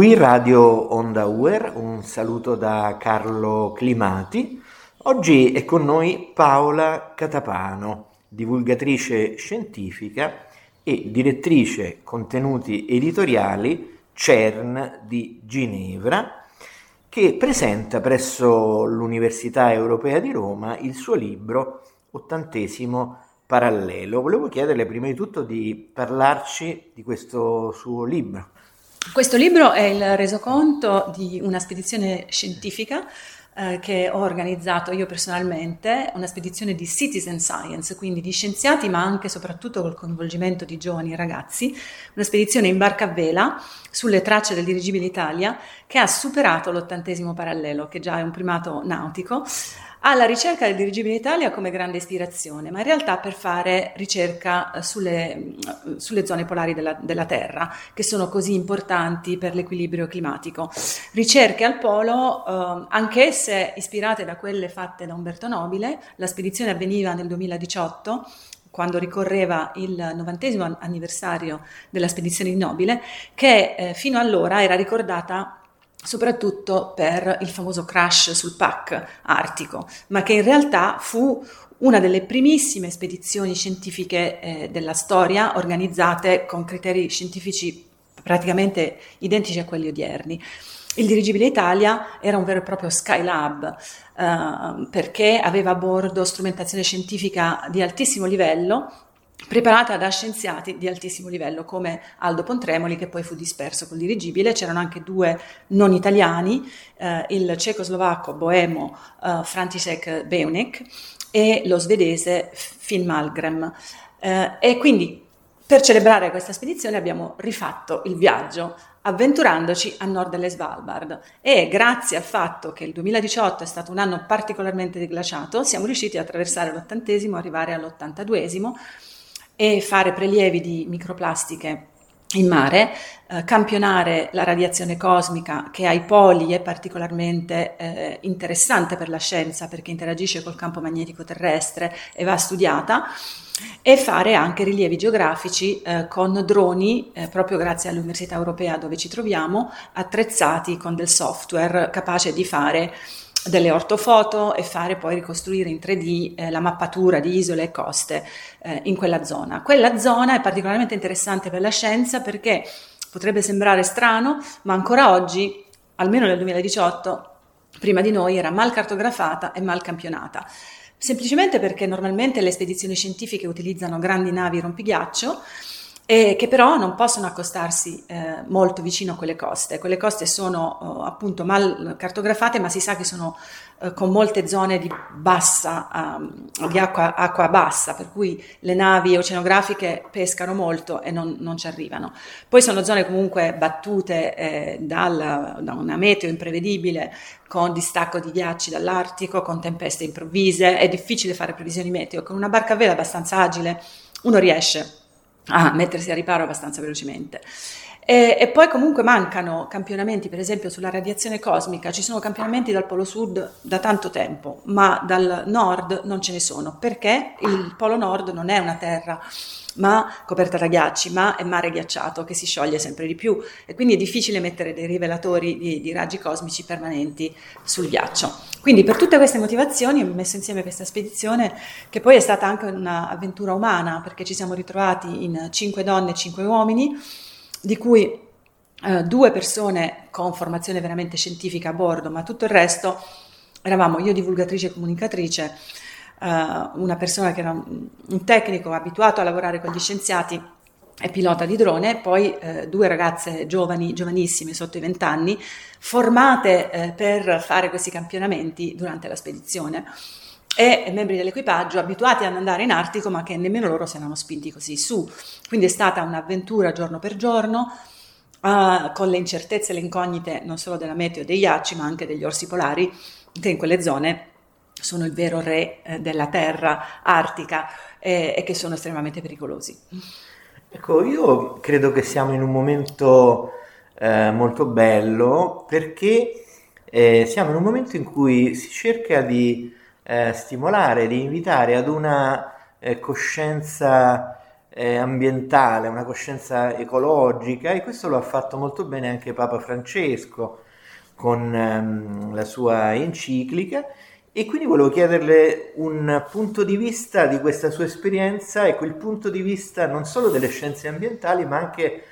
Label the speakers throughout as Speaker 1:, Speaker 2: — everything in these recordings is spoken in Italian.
Speaker 1: Qui Radio Onda Uer, un saluto da Carlo Climati. Oggi è con noi Paola Catapano, divulgatrice scientifica e direttrice contenuti editoriali CERN di Ginevra, che presenta presso l'Università Europea di Roma il suo libro Ottantesimo Parallelo. Volevo chiederle prima di tutto di parlarci di questo suo libro.
Speaker 2: Questo libro è il resoconto di una spedizione scientifica eh, che ho organizzato io personalmente, una spedizione di citizen science, quindi di scienziati ma anche e soprattutto col coinvolgimento di giovani ragazzi, una spedizione in barca a vela sulle tracce del dirigibile Italia che ha superato l'ottantesimo parallelo, che già è un primato nautico, alla ricerca del dirigibile Italia come grande ispirazione, ma in realtà per fare ricerca eh, sulle, eh, sulle zone polari della, della, Terra, che sono così importanti per l'equilibrio climatico. Ricerche al polo, eh, anch'esse ispirate da quelle fatte da Umberto Nobile, la spedizione avveniva nel 2018 quando ricorreva il novantesimo anniversario della spedizione di Nobile, che eh, fino allora era ricordata soprattutto per il famoso crash sul PAC artico, ma che in realtà fu una delle primissime spedizioni scientifiche eh, della storia organizzate con criteri scientifici praticamente identici a quelli odierni. Il dirigibile Italia era un vero e proprio Skylab eh, perché aveva a bordo strumentazione scientifica di altissimo livello preparata da scienziati di altissimo livello come Aldo Pontremoli che poi fu disperso col dirigibile, c'erano anche due non italiani, eh, il cecoslovacco boemo eh, František Beunek e lo svedese Finn Malgren. Eh, e quindi per celebrare questa spedizione abbiamo rifatto il viaggio avventurandoci a nord delle Svalbard e grazie al fatto che il 2018 è stato un anno particolarmente glaciato siamo riusciti a attraversare l'ottantesimo, arrivare all'ottantaduesimo e fare prelievi di microplastiche in mare, eh, campionare la radiazione cosmica che ai poli è particolarmente eh, interessante per la scienza perché interagisce col campo magnetico terrestre e va studiata e fare anche rilievi geografici eh, con droni, eh, proprio grazie all'Università Europea dove ci troviamo, attrezzati con del software capace di fare delle ortofoto e fare poi ricostruire in 3D eh, la mappatura di isole e coste eh, in quella zona. Quella zona è particolarmente interessante per la scienza perché potrebbe sembrare strano, ma ancora oggi, almeno nel 2018, prima di noi era mal cartografata e mal campionata. Semplicemente perché normalmente le spedizioni scientifiche utilizzano grandi navi rompighiaccio e che però non possono accostarsi eh, molto vicino a quelle coste. Quelle coste sono eh, appunto mal cartografate, ma si sa che sono eh, con molte zone di bassa, um, di acqua, acqua, bassa, per cui le navi oceanografiche pescano molto e non, non ci arrivano. Poi sono zone comunque battute eh, dal, da una meteo imprevedibile, con distacco di ghiacci dall'Artico, con tempeste improvvise, è difficile fare previsioni meteo. Con una barca a vela abbastanza agile uno riesce a mettersi a riparo abbastanza velocemente. E, e, poi comunque mancano campionamenti, per esempio sulla radiazione cosmica, ci sono campionamenti dal Polo Sud da tanto tempo, ma dal Nord non ce ne sono, perché il Polo Nord non è una terra ma coperta da ghiacci, ma è mare ghiacciato che si scioglie sempre di più e quindi è difficile mettere dei rivelatori di, di raggi cosmici permanenti sul ghiaccio. Quindi per tutte queste motivazioni ho messo insieme questa spedizione che poi è stata anche un'avventura umana perché ci siamo ritrovati in cinque donne e cinque uomini di cui eh, due persone con formazione veramente scientifica a bordo, ma tutto il resto eravamo io divulgatrice e comunicatrice, eh, una persona che era un, un, tecnico abituato a lavorare con gli scienziati e pilota di drone, poi eh, due ragazze giovani, giovanissime, sotto i vent'anni, formate eh, per fare questi campionamenti durante la spedizione e membri dell'equipaggio abituati ad andare in Artico ma che nemmeno loro si erano spinti così su. Quindi è stata un'avventura giorno per giorno uh, con le incertezze e le incognite non solo della meteo e dei ghiacci ma anche degli orsi polari che in quelle zone sono il vero re eh, della terra artica eh, e che sono estremamente pericolosi.
Speaker 1: Ecco, io credo che siamo in un momento eh, molto bello perché eh, siamo in un momento in cui si cerca di eh, stimolare, di invitare ad una eh, coscienza eh, ambientale, una coscienza ecologica e questo lo ha fatto molto bene anche Papa Francesco con ehm, la sua enciclica. E quindi volevo chiederle un punto di vista di questa sua esperienza, ecco il punto di vista non solo delle scienze ambientali ma anche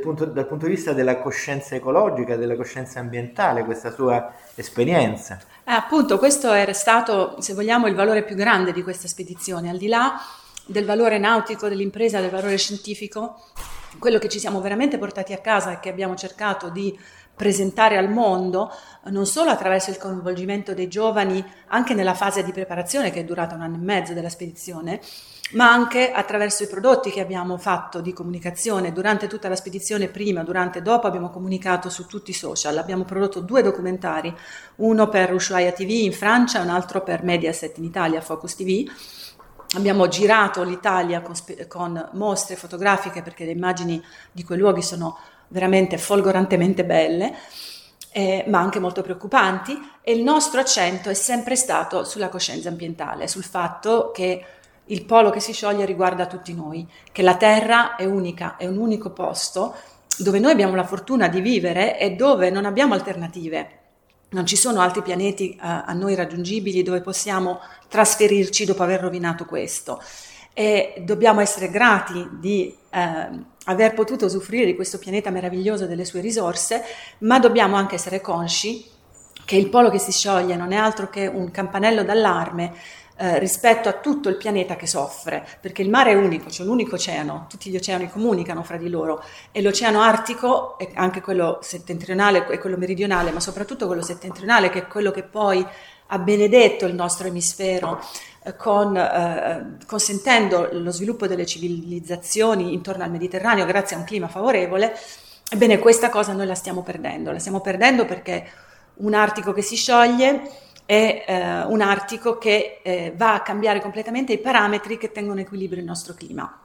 Speaker 1: punto, dal punto di vista della coscienza ecologica, della coscienza ambientale, questa sua esperienza.
Speaker 2: Eh, appunto, questo era stato, se vogliamo, il valore più grande di questa spedizione, al di là del valore nautico dell'impresa, del valore scientifico, quello che ci siamo veramente portati a casa e che abbiamo cercato di presentare al mondo, non solo attraverso il coinvolgimento dei giovani, anche nella fase di preparazione che è durata un anno e mezzo della spedizione, ma anche attraverso i prodotti che abbiamo fatto di comunicazione durante tutta la spedizione, prima, durante e dopo, abbiamo comunicato su tutti i social. Abbiamo prodotto due documentari, uno per Ushuaia TV in Francia e un altro per Mediaset in Italia, Focus TV. Abbiamo girato l'Italia con, con mostre fotografiche perché le immagini di quei luoghi sono veramente folgorantemente belle. Eh, ma anche molto preoccupanti, e il nostro accento è sempre stato sulla coscienza ambientale, sul fatto che il polo che si scioglie riguarda tutti noi, che la Terra è unica, è un unico posto dove noi abbiamo la fortuna di vivere e dove non abbiamo alternative. Non ci sono altri pianeti uh, a noi raggiungibili dove possiamo trasferirci dopo aver rovinato questo. E dobbiamo essere grati di uh, aver potuto usufruire di questo pianeta meraviglioso e delle sue risorse, ma dobbiamo anche essere consci che il polo che si scioglie non è altro che un campanello d'allarme eh, rispetto a tutto il pianeta che soffre, perché il mare è unico, c'è un unico oceano, tutti gli oceani comunicano fra di loro e l'oceano artico, anche quello settentrionale e quello meridionale, ma soprattutto quello settentrionale, che è quello che poi ha benedetto il nostro emisfero, eh, con, eh, consentendo lo sviluppo delle civilizzazioni intorno al Mediterraneo grazie a un clima favorevole, ebbene questa cosa noi la stiamo perdendo, la stiamo perdendo perché un Artico che si scioglie è eh, un Artico che eh, va a cambiare completamente i parametri che tengono in equilibrio il nostro clima.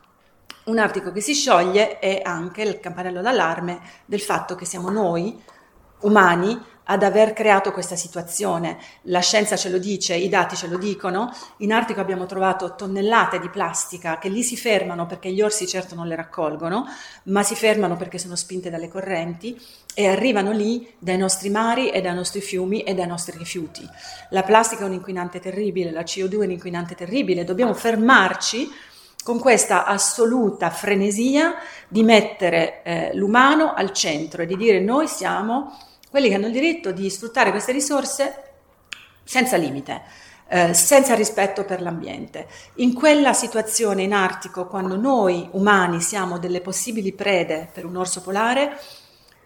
Speaker 2: Un Artico che si scioglie è anche il campanello d'allarme del fatto che siamo noi, umani, ad aver creato questa situazione. La scienza ce lo dice, i dati ce lo dicono. In Artico abbiamo trovato tonnellate di plastica che lì si fermano perché gli orsi certo non le raccolgono, ma si fermano perché sono spinte dalle correnti e arrivano lì dai nostri mari e dai nostri fiumi e dai nostri rifiuti. La plastica è un inquinante terribile, la CO2 è un inquinante terribile, dobbiamo fermarci con questa assoluta frenesia di mettere eh, l'umano al centro e di dire noi siamo quelli che hanno il diritto di sfruttare queste risorse senza limite, eh, senza rispetto per l'ambiente. In quella situazione in Artico, quando noi umani siamo delle possibili prede per un orso polare,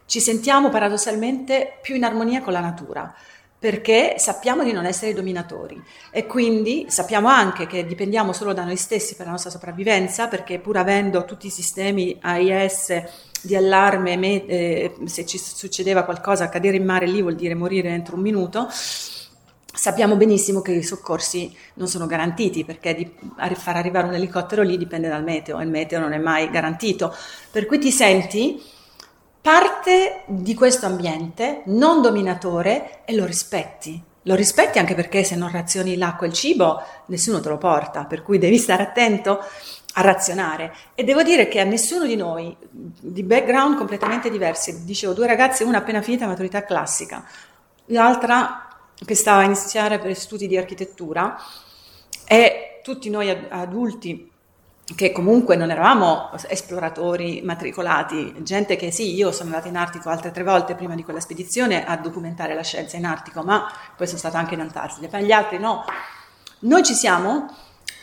Speaker 2: ci sentiamo paradossalmente più in armonia con la natura perché sappiamo di non essere dominatori e quindi sappiamo anche che dipendiamo solo da noi stessi per la nostra sopravvivenza, perché pur avendo tutti i sistemi AIS di allarme, eh, se ci succedeva qualcosa, cadere in mare lì vuol dire morire entro un minuto, sappiamo benissimo che i soccorsi non sono garantiti perché di far arrivare un elicottero lì dipende dal meteo e il meteo non è mai garantito. Per cui ti senti parte di questo ambiente non dominatore e lo rispetti. Lo rispetti anche perché se non razioni l'acqua e il cibo nessuno te lo porta, per cui devi stare attento a razionare. E devo dire che a nessuno di noi, di background completamente diversi, dicevo due ragazze, una appena finita maturità classica, l'altra che stava a iniziare per studi di architettura, e tutti noi adulti che comunque non eravamo esploratori matricolati, gente che sì, io sono andata in Artico altre tre volte prima di quella spedizione a documentare la scienza in Artico, ma poi sono stata anche in Antartide, ma gli altri no. Noi ci siamo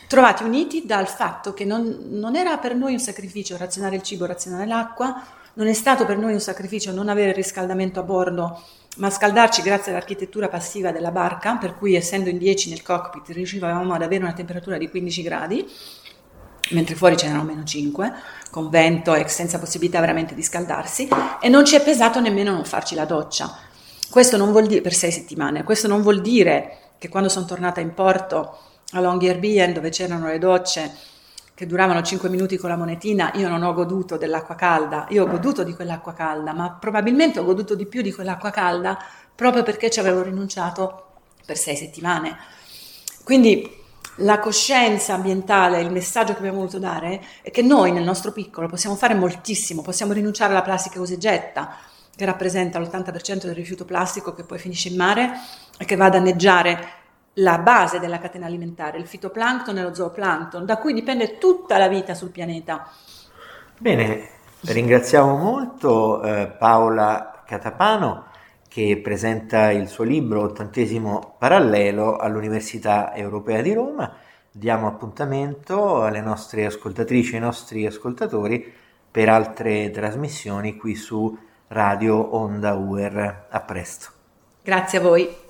Speaker 2: trovati uniti dal fatto che non, non era per noi un sacrificio razionare il cibo, razionare l'acqua, non è stato per noi un sacrificio non avere il riscaldamento a bordo, ma scaldarci grazie all'architettura passiva della barca, per cui essendo in 10 nel cockpit riuscivamo ad avere una temperatura di 15 gradi mentre fuori ce n'erano meno 5, con vento e senza possibilità veramente di scaldarsi, e non ci è pesato nemmeno non farci la doccia. Questo non vuol dire, per sei settimane, questo non vuol dire che quando sono tornata in porto a Longyearbyen, dove c'erano le docce che duravano 5 minuti con la monetina, io non ho goduto dell'acqua calda, io ho goduto di quell'acqua calda, ma probabilmente ho goduto di più di quell'acqua calda proprio perché ci avevo rinunciato per sei settimane. Quindi la coscienza ambientale, il messaggio che abbiamo voluto dare è che noi nel nostro piccolo possiamo fare moltissimo, possiamo rinunciare alla plastica usa getta, che rappresenta l'80% del rifiuto plastico che poi finisce in mare e che va a danneggiare la base della catena alimentare, il fitoplancton e lo zooplancton, da cui dipende tutta la vita sul pianeta.
Speaker 1: Bene, ringraziamo molto eh, Paola Catapano che presenta il suo libro Ottantesimo Parallelo all'Università Europea di Roma. Diamo appuntamento alle nostre ascoltatrici e ai nostri ascoltatori per altre trasmissioni qui su Radio Onda UR. A presto.
Speaker 2: Grazie a voi.